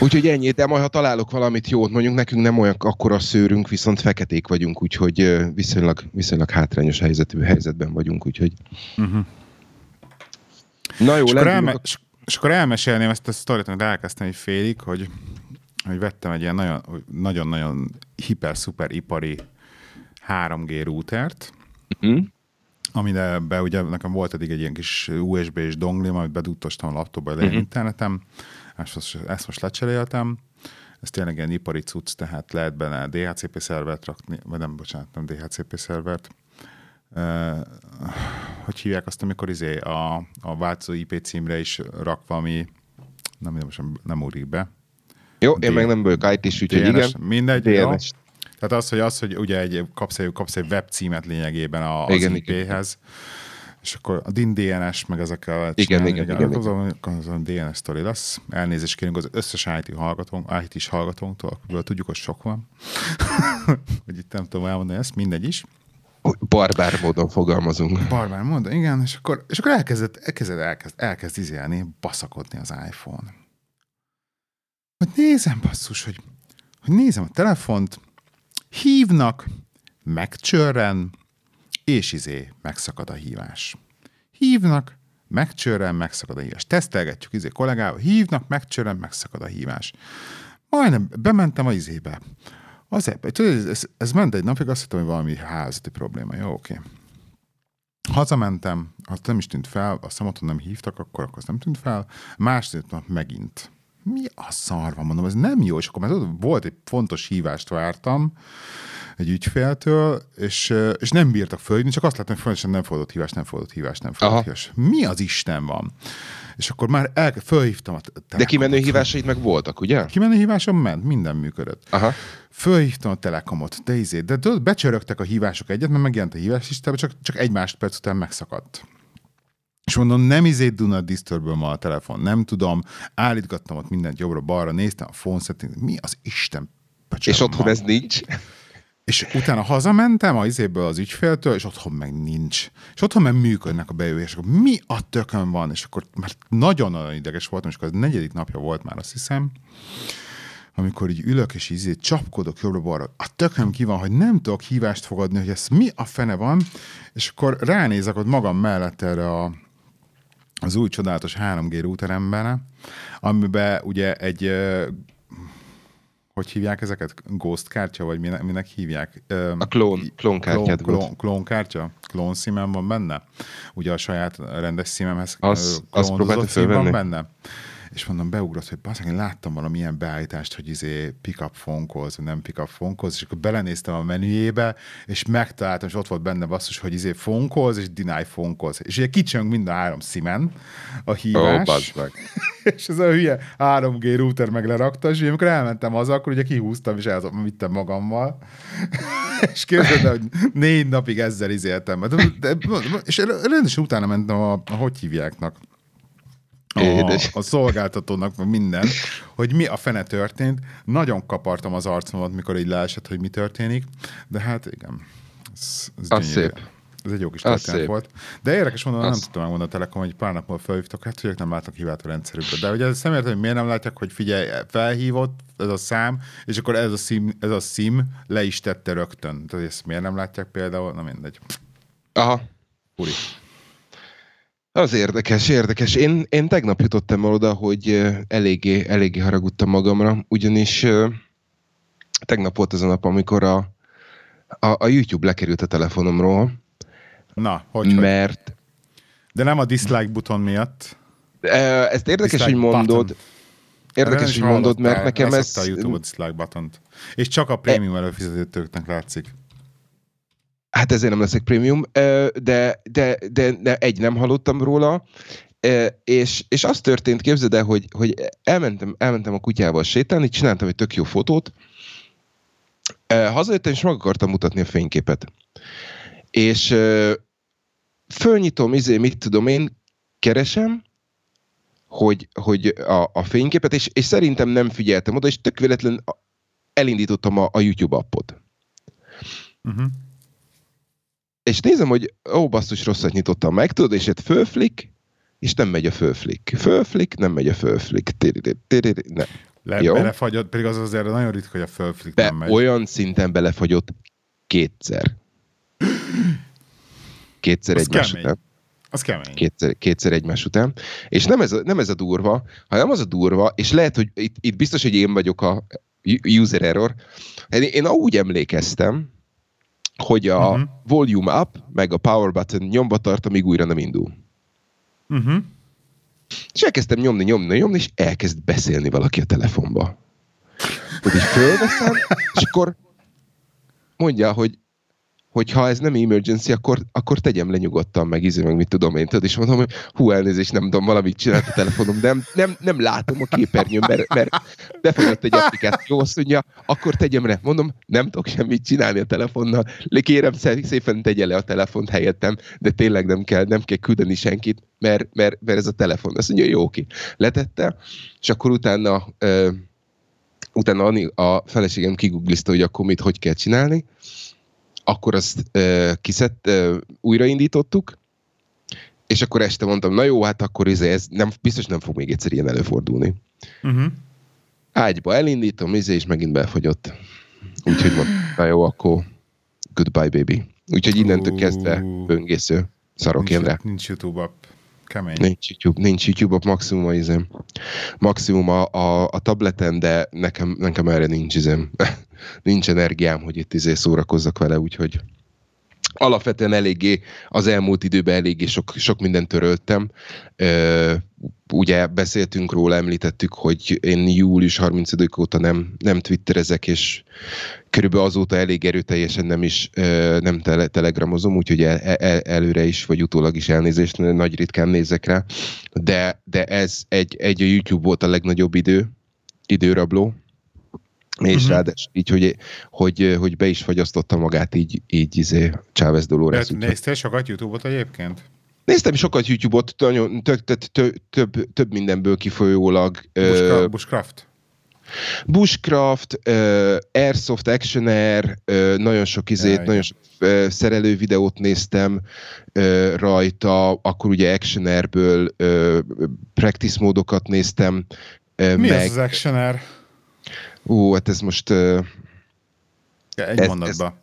Úgyhogy ennyi, de majd ha találok valamit jót, mondjuk nekünk nem olyan akkora szőrünk, viszont feketék vagyunk, úgyhogy viszonylag, viszonylag hátrányos helyzetű helyzetben vagyunk, úgyhogy... Uh-huh. Na jó, és akkor, elme- a... és akkor elmesélném ezt a sztorit, amit elkezdtem egy félig, hogy, hogy vettem egy ilyen nagyon-nagyon hiper-szuper ipari 3G routert, uh-huh. amire be ugye nekem volt eddig egy ilyen kis USB és donglim, amit bedugtostam a laptopba, uh-huh. internetem, ezt most, ezt most lecseréltem, ez tényleg ilyen ipari cucc, tehát lehet benne DHCP szervert rakni, vagy nem, bocsánat, nem DHCP szervert, Uh, hogy hívják azt, amikor izé a, a változó IP címre is rak valami, nem, most nem úrik be. Jó, D- én meg nem vagyok IT-s, úgyhogy igen. Mindegy, DNS. Jó. Tehát az, hogy az, hogy ugye egy, kapsz, egy, kapsz egy web címet lényegében az igen, IP-hez, igen és akkor a DIN DNS, meg ezekkel lehet igen, igen, igen, igen, igen. Az, a DNS sztori lesz. Elnézést kérünk az összes IT hallgatónk, IT is hallgatónktól, akiből tudjuk, hogy sok van. *laughs* hogy itt nem tudom elmondani ezt, mindegy is. Barbár módon fogalmazunk. Barbár módon, igen, és akkor, és akkor elkezdett, elkezdett elkezd, elkezd izélni, baszakodni az iPhone. Hogy nézem, basszus, hogy, hogy nézem a telefont, hívnak, megcsörren, és izé megszakad a hívás. Hívnak, megcsörren, megszakad a hívás. Tesztelgetjük izé kollégával, hívnak, megcsörren, megszakad a hívás. Majdnem bementem a izébe. Azért, tudod, ez, ez ment egy napig, azt hittem, hogy valami házati probléma. Jó, oké. Hazamentem, azt nem is tűnt fel, a szamaton nem hívtak, akkor, akkor az nem tűnt fel. Második nap megint. Mi a szar van, mondom, ez nem jó. És akkor már tudod, volt egy fontos hívást vártam, egy ügyféltől, és, és nem bírtak följönni, csak azt láttam, hogy folyamatosan nem fordult hívás, nem fordult hívás, nem fordult hívás. Mi az Isten van? És akkor már el, fölhívtam a telekomot. De kimenő hívásait meg voltak, ugye? Kimenő hívásom ment, minden működött. Aha. Fölhívtam a telekomot, de izé, de, becsörögtek a hívások egyet, mert megjelent a hívás is, csak, csak egy másodperc után megszakadt. És mondom, nem izé do not disturb ma a telefon, nem tudom, állítgattam ott mindent jobbra-balra, néztem a phone setting, mi az Isten És otthon ez nincs? És utána hazamentem az izéből az ügyféltől, és otthon meg nincs. És otthon meg működnek a bejöjjések. Mi a tökön van? És akkor már nagyon-nagyon ideges voltam, és akkor az negyedik napja volt már, azt hiszem, amikor így ülök, és így csapkodok jobbra-balra. A tököm ki van, hogy nem tudok hívást fogadni, hogy ez mi a fene van, és akkor ránézek ott magam mellett erre a, az új csodálatos 3G routeremben, amiben ugye egy hogy hívják ezeket? Ghost kártya, vagy minek, minek hívják? A klón, klón kártyát klón, klón, klón kártya? Klón szímem van benne? Ugye a saját rendes szímemhez az, az van benne? És mondom, beugrott, hogy bazdmeg, én láttam valami ilyen beállítást, hogy izé pick up phone calls, vagy nem pick up phone calls, és akkor belenéztem a menüjébe, és megtaláltam, és ott volt benne basszus, hogy izé calls, és deny calls. És ugye kicsöng mind a három szimen a hívás. Ó, *laughs* és ez a hülye 3G router meg lerakta, és amikor elmentem az, akkor ugye kihúztam, és elvittem magammal. *laughs* és képzeld, hogy négy napig ezzel izéltem. De, de, és rendesen utána mentem a, a hogy hívjáknak a, a szolgáltatónak, minden, hogy mi a fene történt. Nagyon kapartam az arcomat, mikor így leesett, hogy mi történik, de hát igen. Ez, ez az szép. Ez egy jó kis történet volt. De érdekes mondom, nem tudtam megmondani a Telekom, hogy pár nap múlva felhívtak, hát hogy nem látnak hívát a rendszerükbe. De ugye ezt nem értem, hogy miért nem látják, hogy figyelj, felhívott ez a szám, és akkor ez a sim, ez a sim le is tette rögtön. Tehát ezt miért nem látják például? Na mindegy. Aha. Uri. Az érdekes, érdekes. Én, én tegnap jutottam el oda, hogy eléggé, eléggé haragudtam magamra, ugyanis tegnap volt az a nap, amikor a, a, a YouTube lekerült a telefonomról. Na, hogy? Mert... Hogy? De nem a dislike buton miatt. Ezt érdekes, dislike hogy mondod. Button. Érdekes, hogy mondod, mert nekem ez... a YouTube a dislike buttont. És csak a prémium e... előfizetőknek látszik. Hát ezért nem leszek prémium, de, de, de, de egy, nem hallottam róla, és, és az történt, képzeld el, hogy, hogy elmentem, elmentem a kutyával sétálni, csináltam egy tök jó fotót, hazajöttem, és meg akartam mutatni a fényképet. És fölnyitom, izé, mit tudom én, keresem, hogy, hogy a, a fényképet, és, és szerintem nem figyeltem oda, és tök véletlen elindítottam a, a YouTube appot. Uh-huh és nézem, hogy ó, basszus, rosszat nyitottam meg, tudod, és egy fölflik, és nem megy a fölflik. Fölflik, nem megy a fölflik. Nem. Le, Jó? belefagyott, pedig az azért nagyon ritka, hogy a fölflik Be, nem megy. Olyan szinten belefagyott kétszer. Kétszer az egymás kemény. után. Az kemény. Kétszer, kétszer egymás után. És nem ez, a, nem ez a durva, hanem az a durva, és lehet, hogy itt, itt biztos, hogy én vagyok a user error. Én, én úgy emlékeztem, hogy a uh-huh. volume up, meg a power button nyomva tart, amíg újra nem indul. Uh-huh. És elkezdtem nyomni, nyomni, nyomni, és elkezd beszélni valaki a telefonba. Hogy így fölveszem, és akkor mondja, hogy hogy ha ez nem emergency, akkor, akkor tegyem le nyugodtan, meg izé, meg mit tudom én, tudod, és mondom, hogy hú, elnézést, nem tudom, valamit csinált a telefonom, de nem, nem, nem látom a képernyőn, mert, mert befogadott egy applikáció, azt mondja, akkor tegyem le. Mondom, nem tudok semmit csinálni a telefonnal, kérem szépen tegye le a telefont helyettem, de tényleg nem kell, nem kell küldeni senkit, mert, mert, mert ez a telefon. Azt mondja, jó, oké. Letette, és akkor utána uh, utána a feleségem kiguglizta, hogy akkor mit, hogy kell csinálni, akkor azt uh, kiszett, uh, újraindítottuk, és akkor este mondtam, na jó, hát akkor ez, ez nem, biztos nem fog még egyszer ilyen előfordulni. Uh-huh. Ágyba elindítom, izé, és megint befogyott. Úgyhogy mondtam, na jó, akkor goodbye, baby. Úgyhogy innentől kezdve böngésző szarok nincs, nincs YouTube app. Kemény. Nincs YouTube, nincs YouTube, maximum a izem. Maximum a, a, a tableten, de nekem, nekem erre nincs izem. *laughs* nincs energiám, hogy itt izé szórakozzak vele, úgyhogy alapvetően eléggé, az elmúlt időben eléggé sok, sok mindent töröltem. Ugye beszéltünk róla, említettük, hogy én július 30 óta nem, nem twitterezek, és körülbelül azóta elég erőteljesen nem is nem tele, telegramozom, úgyhogy el, el, előre is, vagy utólag is elnézést, nagy ritkán nézek rá. De, de ez egy, egy a YouTube volt a legnagyobb idő, időrabló, és uh-huh. ráadásul így, hogy, hogy, hogy be is fagyasztotta magát így, így izé, Chávez Dolores. Néztél sokat YouTube-ot egyébként? Néztem sokat YouTube-ot, nagyon, több, több, több, több mindenből kifolyólag. Bushcraft? Bushcraft, Bushcraft uh, Airsoft Actioner, uh, nagyon sok izét, nagyon sok uh, szerelő videót néztem uh, rajta, akkor ugye Actionerből uh, practice módokat néztem. Uh, Mi meg, az az Actioner? Ú, hát ez most... Uh, egy ez, mondatba.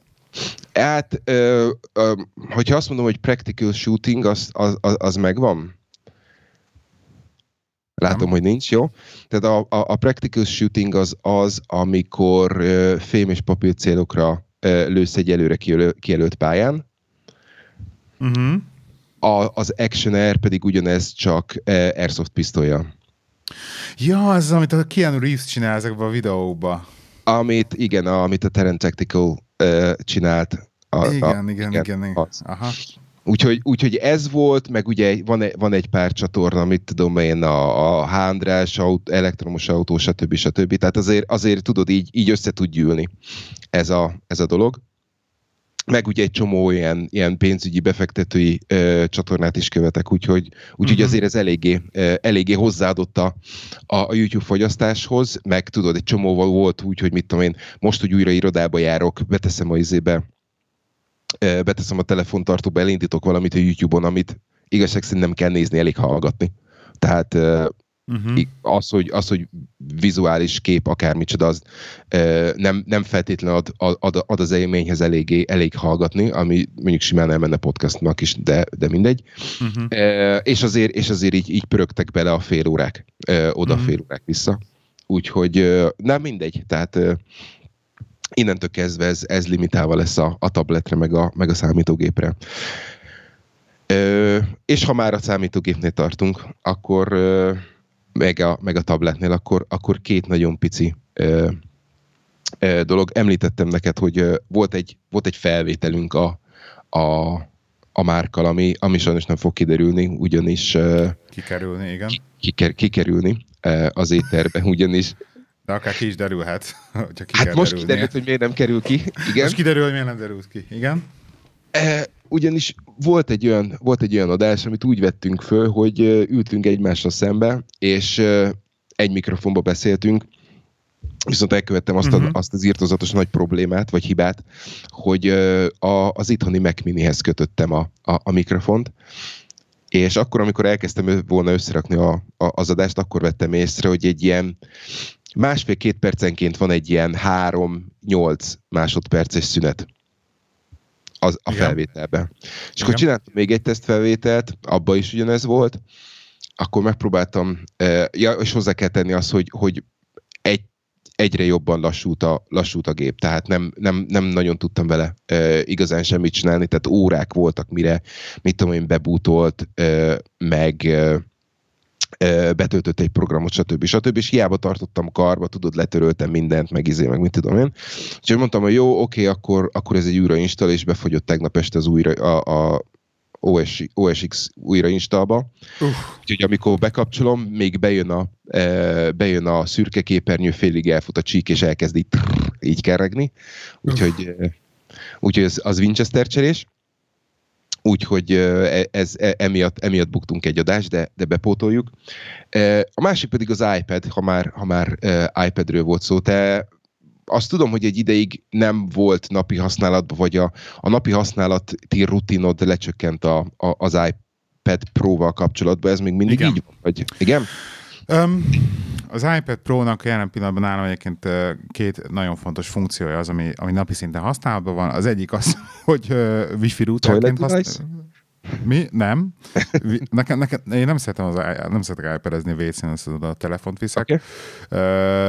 Ez, hát, uh, uh, hogyha azt mondom, hogy practical shooting, az, az, az, az megvan? Látom, Nem. hogy nincs, jó? Tehát a, a, a practical shooting az az, amikor uh, fém és papír célokra uh, lősz egy előre kijelölt pályán. Uh-huh. A, az Action Air pedig ugyanez, csak uh, airsoft pisztolya. Ja, az, amit a Keanu Reeves csinál ezekben a videókba. Amit, igen, amit a Terran Tactical uh, csinált. A, igen, a, igen, igen, igen. igen. Aha. Úgyhogy, úgyhogy ez volt, meg ugye van, egy, van egy pár csatorna, amit tudom én, a, a Hándrás, aut, elektromos autó, stb. stb. Tehát azért, azért tudod, így, így össze tud gyűlni ez a, ez a dolog. Meg ugye egy csomó ilyen, ilyen pénzügyi befektetői ö, csatornát is követek, úgyhogy, úgyhogy uh-huh. azért ez eléggé, ö, eléggé hozzáadott a, a YouTube fogyasztáshoz, meg tudod, egy csomóval volt úgy, hogy mit tudom én, most, hogy újra irodába járok, beteszem a izébe, beteszem a telefontartóba, elindítok valamit a YouTube-on, amit igazság szerint nem kell nézni, elég hallgatni. Tehát uh-huh. az, hogy, az, hogy vizuális kép, akármicsoda, az nem, nem feltétlenül ad, ad, ad az élményhez eléggé, elég hallgatni, ami mondjuk simán elmenne podcastnak is, de, de mindegy. Uh-huh. És, azért, és azért így, így pörögtek bele a fél órák, oda uh-huh. fél órák vissza. Úgyhogy nem mindegy, tehát innentől kezdve ez, ez limitálva lesz a, a tabletre, meg a, meg a számítógépre. Ö, és ha már a számítógépnél tartunk, akkor ö, meg, a, meg a tabletnél, akkor, akkor két nagyon pici ö, ö, dolog. Említettem neked, hogy ö, volt, egy, volt egy felvételünk a, a, a márkal, ami, ami sajnos nem fog kiderülni, ugyanis... Ö, kikerülni, igen. Kiker, kikerülni az étterbe, *laughs* ugyanis de akár ki is derülhet. *laughs* Hogyha ki hát most kiderült, hogy miért nem kerül ki. Igen. Most kiderül, hogy miért nem derült ki. Igen. E, ugyanis volt egy, olyan, volt egy olyan adás, amit úgy vettünk föl, hogy ültünk egymásra szembe, és egy mikrofonba beszéltünk, viszont elkövettem azt, uh-huh. a, mhm. azt az írtozatos nagy problémát, vagy hibát, hogy a, az itthoni Mac Minihez kötöttem a, a, a mikrofont, és akkor, amikor elkezdtem volna összerakni a, a, az adást, akkor vettem észre, hogy egy ilyen másfél-két percenként van egy ilyen három-nyolc másodperces szünet az, a Igen. felvételben. És Igen. akkor csináltam még egy tesztfelvételt, abba is ugyanez volt, akkor megpróbáltam, uh, ja, és hozzá kell tenni azt, hogy, hogy egy, egyre jobban lassult a, lassult a gép, tehát nem, nem, nem nagyon tudtam vele uh, igazán semmit csinálni, tehát órák voltak, mire, mit tudom én, bebútolt, uh, meg uh, betöltött egy programot, stb. stb. És hiába tartottam karba, tudod, letöröltem mindent, meg izé, meg mit tudom én. Úgyhogy mondtam, hogy jó, oké, akkor, akkor ez egy újrainstall, és befogyott tegnap este az újra, a, a OS, OSX újrainstallba. Uh. Úgyhogy amikor bekapcsolom, még bejön a, e, bejön a szürke képernyő, félig elfut a csík, és elkezd így, így keregni. Úgyhogy, uh. úgyhogy az, az Winchester cserés. Úgyhogy e, ez, e, emiatt, emiatt buktunk egy adást, de, de bepótoljuk. A másik pedig az iPad, ha már, ha már iPadről volt szó. Te azt tudom, hogy egy ideig nem volt napi használatban, vagy a, a napi használati rutinod lecsökkent a, a, az iPad Pro-val kapcsolatban. Ez még mindig igen. így van? Vagy, igen? Um, az iPad Pro-nak jelen pillanatban nálam egyébként két nagyon fontos funkciója az, ami, ami napi szinten használatban van. Az egyik az, *laughs* hogy uh, Wi-Fi routerként használom. Mi? Nem. Nekem, nekem, én nem szeretem az, nem szeretek iPad-ezni a WC-n, azt a telefont viszek. Okay.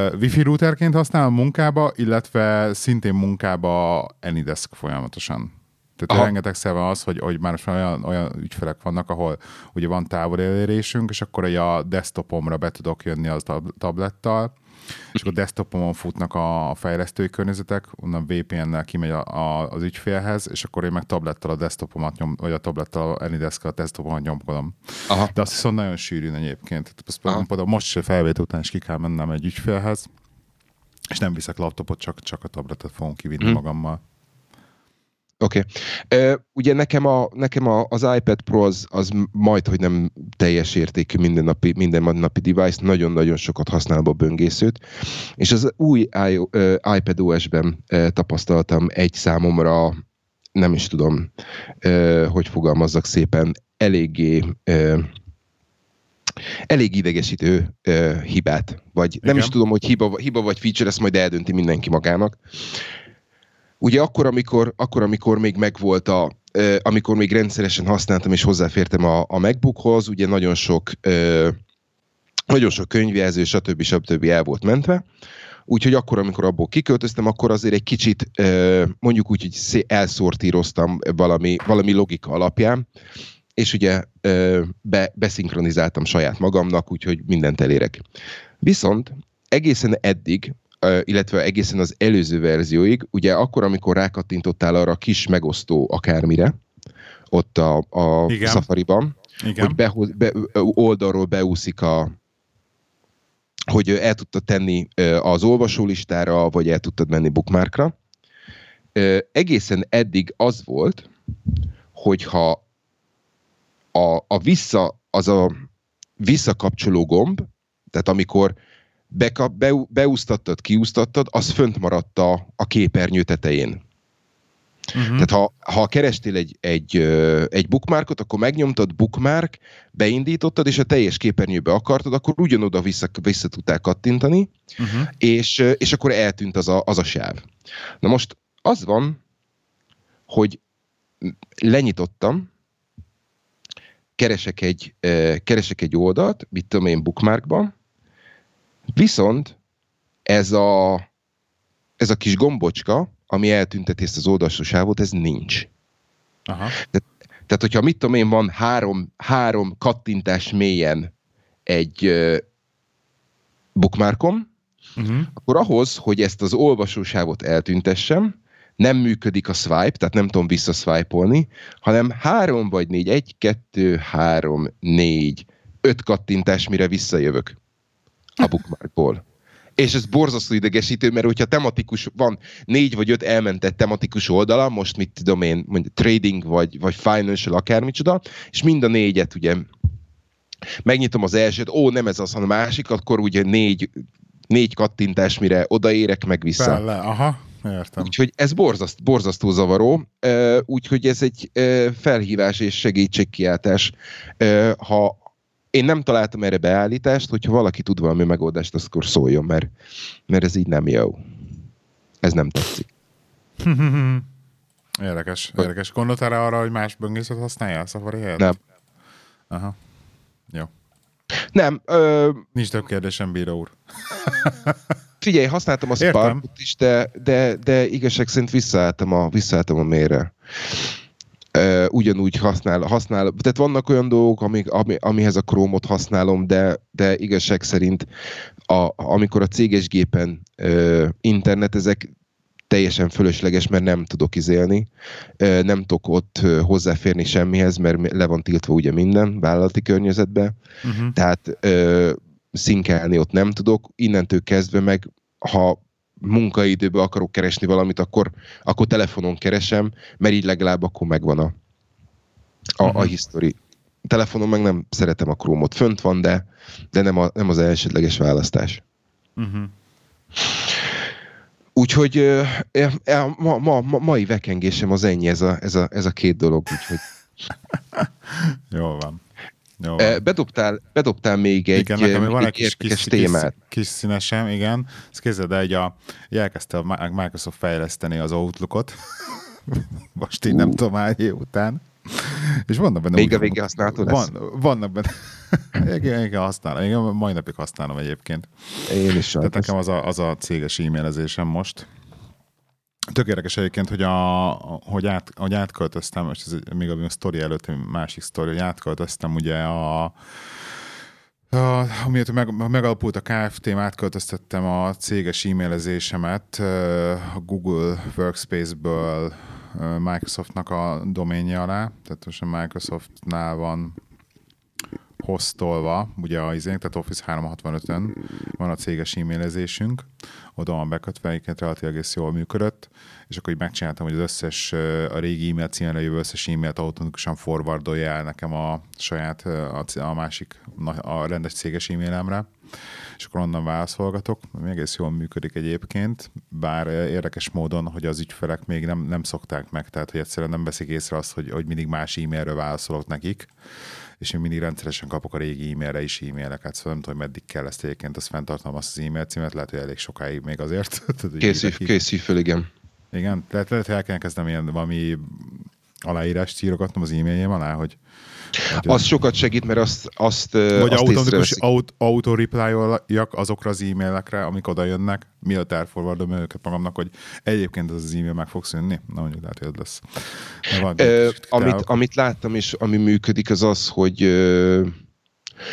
Uh, Wi-Fi routerként használom munkába, illetve szintén munkába Anydesk folyamatosan. Tehát Aha. rengetegszer van az, hogy, hogy már olyan, olyan ügyfelek vannak, ahol ugye van távolelérésünk, és akkor a desktopomra be tudok jönni az tablettal, és akkor desktopomon futnak a fejlesztői környezetek, onnan VPN-nel kimegy a, a, az ügyfélhez, és akkor én meg tablettal a desktopomat nyom, vagy a tablettal a Anydesk a desktopomat nyomkodom. Aha. De azt hiszem nagyon sűrűn egyébként. Azt például most se felvétel után is ki kell mennem egy ügyfélhez, és nem viszek laptopot, csak, csak a tabletet fogom kivinni hmm. magammal. Oké. Okay. Ugye nekem, a, nekem a, az iPad Pro az, az majd, hogy nem teljes értékű mindennapi, mindennapi device, nagyon-nagyon sokat használom a böngészőt, és az új I, uh, iPad OS-ben uh, tapasztaltam egy számomra, nem is tudom, uh, hogy fogalmazzak szépen, eléggé uh, elég idegesítő uh, hibát, vagy Igen. nem is tudom, hogy hiba, hiba vagy feature, ezt majd eldönti mindenki magának. Ugye akkor, amikor, akkor, amikor még megvolt a, amikor még rendszeresen használtam és hozzáfértem a, a MacBookhoz, ugye nagyon sok, nagyon sok könyvjelző, stb. stb. el volt mentve, úgyhogy akkor, amikor abból kiköltöztem, akkor azért egy kicsit mondjuk úgy, hogy elszortíroztam valami, valami logika alapján, és ugye be, beszinkronizáltam saját magamnak, úgyhogy mindent elérek. Viszont egészen eddig, illetve egészen az előző verzióig, ugye akkor, amikor rákattintottál arra a kis megosztó akármire, ott a, a Safari-ban, Igen. hogy behoz, be, oldalról beúszik a, hogy el tudtad tenni az olvasólistára, vagy el tudtad menni bookmarkra. Egészen eddig az volt, hogyha a, a vissza, az a visszakapcsoló gomb, tehát amikor bekap, be, beúsztattad, kiúsztattad, az fönt maradt a, a képernyő tetején. Uh-huh. Tehát ha, ha kerestél egy, egy, egy bookmarkot, akkor megnyomtad bookmark, beindítottad, és a teljes képernyőbe akartad, akkor ugyanoda vissza, vissza tudtál kattintani, uh-huh. és, és akkor eltűnt az a, az a sáv. Na most az van, hogy lenyitottam, keresek egy, keresek egy oldalt, mit tudom én, bookmarkban, viszont ez a, ez a kis gombocska, ami eltünteti ezt az oldalsó sávot, ez nincs. Aha. Tehát, tehát, hogyha mit tudom én, van három, három kattintás mélyen egy uh, bookmarkom, uh-huh. akkor ahhoz, hogy ezt az olvasósávot eltüntessem, nem működik a swipe, tehát nem tudom visszaswipe-olni, hanem három vagy négy, egy, kettő, három, négy, öt kattintás, mire visszajövök a bookmarkból. És ez borzasztó idegesítő, mert hogyha tematikus, van négy vagy öt elmentett tematikus oldala, most mit tudom én, mondjuk trading vagy, vagy financial, akármicsoda, és mind a négyet ugye megnyitom az elsőt, ó, nem ez az, hanem a másik, akkor ugye négy, négy kattintás, mire odaérek, meg vissza. Felle, aha. Értem. Úgyhogy ez borzaszt, borzasztó zavaró, úgyhogy ez egy felhívás és segítségkiáltás. Ha én nem találtam erre beállítást, hogyha valaki tud valami megoldást, akkor szóljon, mert, mert ez így nem jó. Ez nem tetszik. *laughs* érdekes, érdekes. Gondoltál arra, hogy más böngészet használja a Safari helyett? Nem. Aha. Jó. Nem. Ö... Nincs több kérdésem, bíró úr. *laughs* Figyelj, használtam a Sparkot is, de, de, de igazság szerint visszaálltam a, visszaálltam a mélyre. Uh, ugyanúgy használ, használ, tehát vannak olyan dolgok, amik, ami, amihez a Chrome-ot használom, de, de igazság szerint a, amikor a céges gépen uh, internetezek, teljesen fölösleges, mert nem tudok izélni, uh, nem tudok ott hozzáférni semmihez, mert le van tiltva ugye minden vállalati környezetbe, uh-huh. tehát uh, szinkelni ott nem tudok, innentől kezdve meg, ha munkaidőben akarok keresni valamit, akkor, akkor telefonon keresem, mert így legalább akkor megvan a, a, a mhm. history. Telefonon meg nem szeretem a Chrome-ot. Fönt van, de, de nem, a, nem az elsődleges választás. Uh-huh. Úgyhogy e, ma, ma, ma, mai vekengésem az ennyi, ez a, ez a, ez a két dolog. Úgyhogy... *laughs* Jó van. Jó. Bedobtál, bedobtál még egy, igen, nekem van egy kis, kis, témát. Kis, kis színesem, igen. Ezt képzeld el, hogy a, elkezdte a Microsoft fejleszteni az Outlookot. *laughs* Most így nem tudom, hány év után. És vannak benne... Még a vége használható lesz? Van, vannak benne... *laughs* igen, igen, használom. Igen, mai napig használom egyébként. Én is Tehát nekem az a, az a céges e-mailezésem most. Tök érdekes egyébként, hogy, a, hogy, át, hogy átköltöztem, és ez még a, a sztori előtt, másik sztori, hogy átköltöztem ugye a, a, amiatt meg, megalapult a KFT-m, átköltöztettem a céges e-mailezésemet a Google Workspace-ből Microsoftnak a doménje alá, tehát most a Microsoftnál van hostolva, ugye a izénk, tehát Office 365-ön van a céges e-mailezésünk, oda van bekötve, egyébként relatív egész jól működött, és akkor így megcsináltam, hogy az összes, a régi e-mail címre jövő összes e-mailt automatikusan forwardolja el nekem a saját, a, a másik, a rendes céges e-mailemre, és akkor onnan válaszolgatok. Egész jól működik egyébként, bár érdekes módon, hogy az ügyfelek még nem, nem szokták meg, tehát hogy egyszerűen nem veszik észre azt, hogy, hogy mindig más e-mailről válaszolok nekik, és én mindig rendszeresen kapok a régi e-mailre is e-maileket, szóval nem tudom, hogy meddig kell ezt egyébként, azt fenntartanom azt az e-mail címet, lehet, hogy elég sokáig még azért. *laughs* Készív, készív föl, igen. Igen, lehet, lehet, hogy el kell kezdem ilyen valami aláírást írogatnom az e-mailjem alá, hogy hogy az sokat segít, mert azt, azt Vagy azt automatikus aut, auto-reply-oljak azokra az e-mailekre, amik oda jönnek, mielőtt elforvardom őket magamnak, hogy egyébként az az e-mail meg fog szűnni. Na mondjuk lehet, hogy ez lesz. Ö, amit, amit láttam, és ami működik, az az, hogy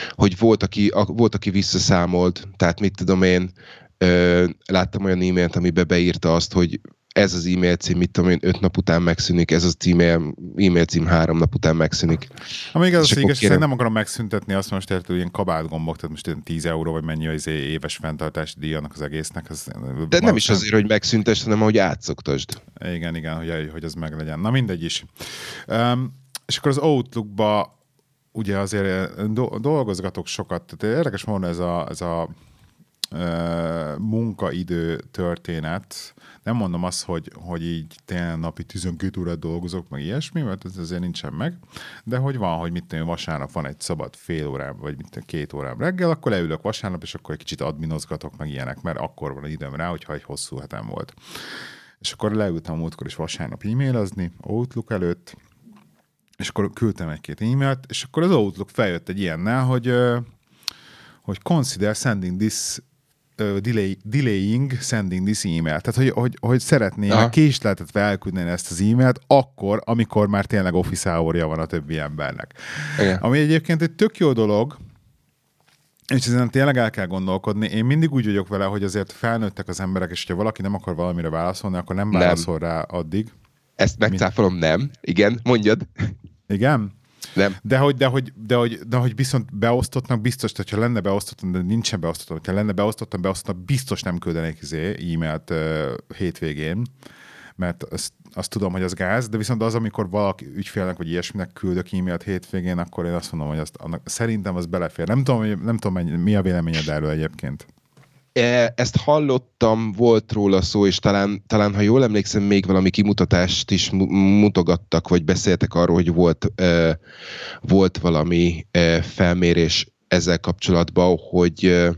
hogy volt, aki, a, volt, aki visszaszámolt, tehát mit tudom én, ö, láttam olyan e-mailt, amiben beírta azt, hogy ez az e-mail cím, mit tudom én, öt nap után megszűnik, ez az e-mail, e-mail cím három nap után megszűnik. Amíg az, az igaz, kérem... nem akarom megszüntetni azt most érted, ilyen kabátgombok, tehát most 10 euró, vagy mennyi az éves fenntartási díj annak az egésznek. Az De nem is azért, hogy megszüntesd, hanem hogy átszoktasd. Igen, igen, hogy, hogy az meglegyen. Na mindegy is. Um, és akkor az Outlookba ugye azért dolgozgatok sokat, tehát érdekes módon ez a, ez a munkaidő történet. Nem mondom azt, hogy, hogy így tényleg napi 12 órát dolgozok, meg ilyesmi, mert ez azért nincsen meg, de hogy van, hogy mit tudom, vasárnap van egy szabad fél órám, vagy mit tudom, két órám reggel, akkor leülök vasárnap, és akkor egy kicsit adminozgatok, meg ilyenek, mert akkor van időm rá, hogyha egy hosszú hetem volt. És akkor leültem múltkor is vasárnap e-mailezni, Outlook előtt, és akkor küldtem egy-két e-mailt, és akkor az Outlook feljött egy ilyennel, hogy, hogy consider sending this delay, delaying sending this email. Tehát, hogy, hogy, hogy szeretnének késleltetve elküldeni ezt az e-mailt akkor, amikor már tényleg office hour van a többi embernek. Igen. Ami egyébként egy tök jó dolog, és ezen tényleg el kell gondolkodni. Én mindig úgy vagyok vele, hogy azért felnőttek az emberek, és ha valaki nem akar valamire válaszolni, akkor nem válaszol nem. rá addig. Ezt megcáfolom, nem. Igen, mondjad. Igen? Nem. De hogy, de, hogy, de, hogy, de hogy viszont beosztottnak biztos, hogyha lenne beosztottam, de nincsen beosztottam, hogyha lenne beosztottam, beosztottam, biztos nem küldenék izé, e-mailt uh, hétvégén, mert azt, azt tudom, hogy az gáz, de viszont az, amikor valaki ügyfélnek vagy ilyesminek küldök e-mailt hétvégén, akkor én azt mondom, hogy azt, annak, szerintem az belefér. Nem tudom, nem tudom mennyi, mi a véleményed erről egyébként. E, ezt hallottam, volt róla szó, és talán, talán ha jól emlékszem, még valami kimutatást is mutogattak, vagy beszéltek arról, hogy volt, e, volt valami e, felmérés ezzel kapcsolatban, hogy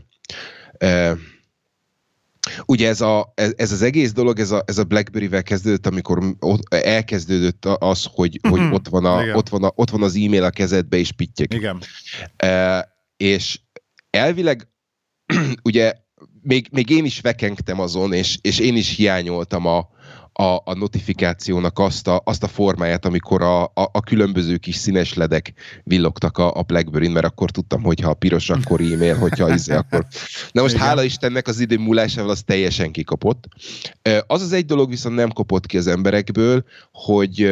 ugye ez, a, ez az egész dolog, ez a, ez a BlackBerry-vel kezdődött, amikor elkezdődött az, hogy, hogy mhm. ott, van a, ott, van a, ott van az e-mail a kezedbe, és pittyek. Igen. és elvileg *clears throat* ugye még, még én is vekengtem azon, és, és én is hiányoltam a, a, a notifikációnak azt a, azt a formáját, amikor a, a, a különböző kis színes ledek villogtak a, a Blackberry-n, mert akkor tudtam, hogy ha piros, akkor e-mail, hogyha izé, akkor... Na most Igen. hála Istennek az idő múlásával az teljesen kikapott. Az az egy dolog viszont nem kopott ki az emberekből, hogy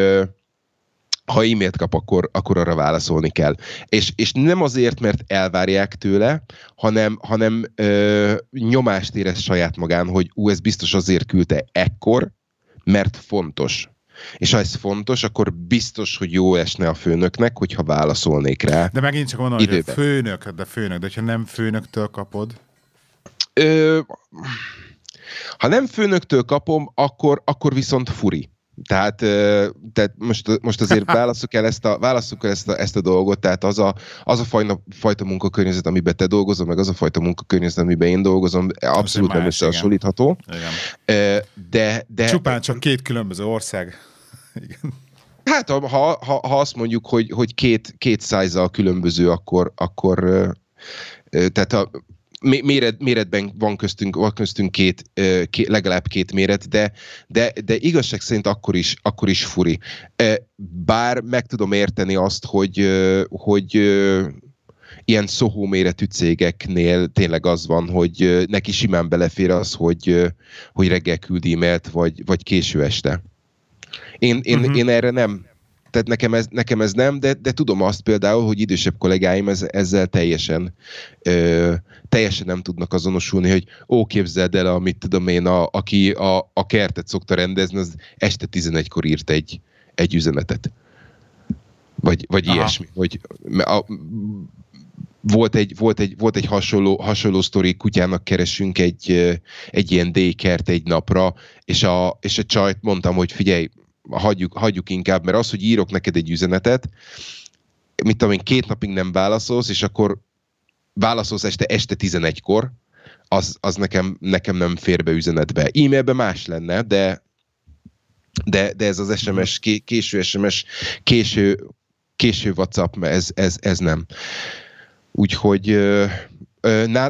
ha e-mailt kap, akkor, akkor arra válaszolni kell. És, és nem azért, mert elvárják tőle, hanem, hanem ö, nyomást érez saját magán, hogy ú, ez biztos azért küldte ekkor, mert fontos. És ha ez fontos, akkor biztos, hogy jó esne a főnöknek, hogyha válaszolnék rá. De megint csak mondom, időben. hogy a főnök, de főnök, de ha nem főnöktől kapod? Ö, ha nem főnöktől kapom, akkor, akkor viszont furi. Tehát, tehát most, most azért *laughs* válaszuk el, ezt a, válaszuk el ezt, a, ezt a dolgot, tehát az a, az a fajna, fajta munkakörnyezet, amiben te dolgozol, meg az a fajta munkakörnyezet, amiben én dolgozom, abszolút nem összehasonlítható. De, de, Csupán csak két különböző ország. *laughs* Igen. Hát ha, ha, ha azt mondjuk, hogy, hogy két, két size különböző, akkor, akkor tehát a, méret, méretben van köztünk, van köztünk két, két, legalább két méret, de, de, de igazság szerint akkor is, akkor is furi. Bár meg tudom érteni azt, hogy, hogy ilyen szohó méretű cégeknél tényleg az van, hogy neki simán belefér az, hogy, hogy reggel küld e-mailt, vagy, vagy késő este. Én, én, uh-huh. én erre nem, tehát nekem ez, nekem ez nem, de, de tudom azt például, hogy idősebb kollégáim ez, ezzel teljesen, ö, teljesen nem tudnak azonosulni, hogy ó, képzeld el, amit tudom én, a, aki a, a kertet szokta rendezni, az este 11-kor írt egy, egy üzenetet. Vagy, vagy ilyesmi. Hogy a, volt egy, volt egy, volt egy hasonló, hasonló sztori, kutyának keresünk egy, egy ilyen dékert egy napra, és a, és a csajt mondtam, hogy figyelj, hagyjuk, hagyjuk inkább, mert az, hogy írok neked egy üzenetet, mit tudom én, két napig nem válaszolsz, és akkor válaszolsz este, este 11-kor, az, az nekem, nekem nem fér be üzenetbe. E-mailben más lenne, de de, de ez az SMS, késő SMS, késő, késő WhatsApp, ez, ez, ez nem. Úgyhogy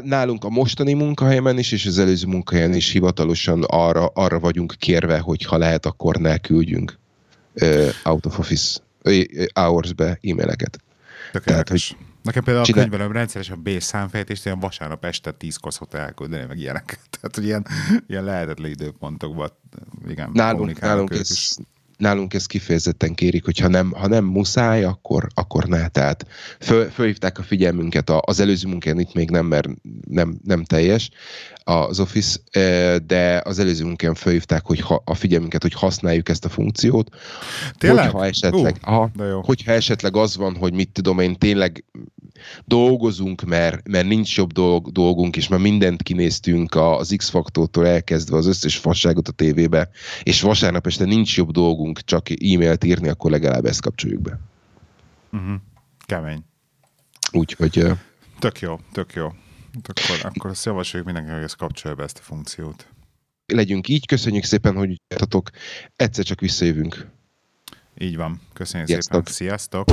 nálunk a mostani munkahelyemen is, és az előző munkahelyen is hivatalosan arra, arra vagyunk kérve, hogy ha lehet, akkor ne küldjünk out of office hours-be e-maileket. Tehát, hogy Nekem például Csinál... a könyvelőm rendszeresen a B számfejtést ilyen vasárnap este tízkor szokta elküldeni, meg ilyenek. *laughs* Tehát, hogy ilyen, ilyen lehetetlen időpontokban igen, nálunk, nálunk ez, is nálunk ezt kifejezetten kérik, hogy ha nem, ha nem muszáj, akkor, akkor ne. Tehát föl, fölhívták a figyelmünket az előző munkán, itt még nem, mert nem, nem teljes az Office, de az előző munkán fölhívták hogy ha, a figyelmünket, hogy használjuk ezt a funkciót. Tényleg? Hogyha esetleg, uh, aha, hogyha esetleg az van, hogy mit tudom én, tényleg dolgozunk, mert, mert nincs jobb dolg, dolgunk, és már mindent kinéztünk az X-faktortól elkezdve az összes fasságot a tévébe, és vasárnap este nincs jobb dolgunk csak e-mailt írni, akkor legalább ezt kapcsoljuk be. Uh-huh. Kemény. Úgyhogy... Tök jó, tök jó. Akkor, akkor azt javasoljuk mindenkinek, hogy ezt kapcsolja be ezt a funkciót. Legyünk így, köszönjük szépen, hogy jöttetek. Egyszer csak visszajövünk. Így van. Köszönjük Sziasztok. szépen. Sziasztok!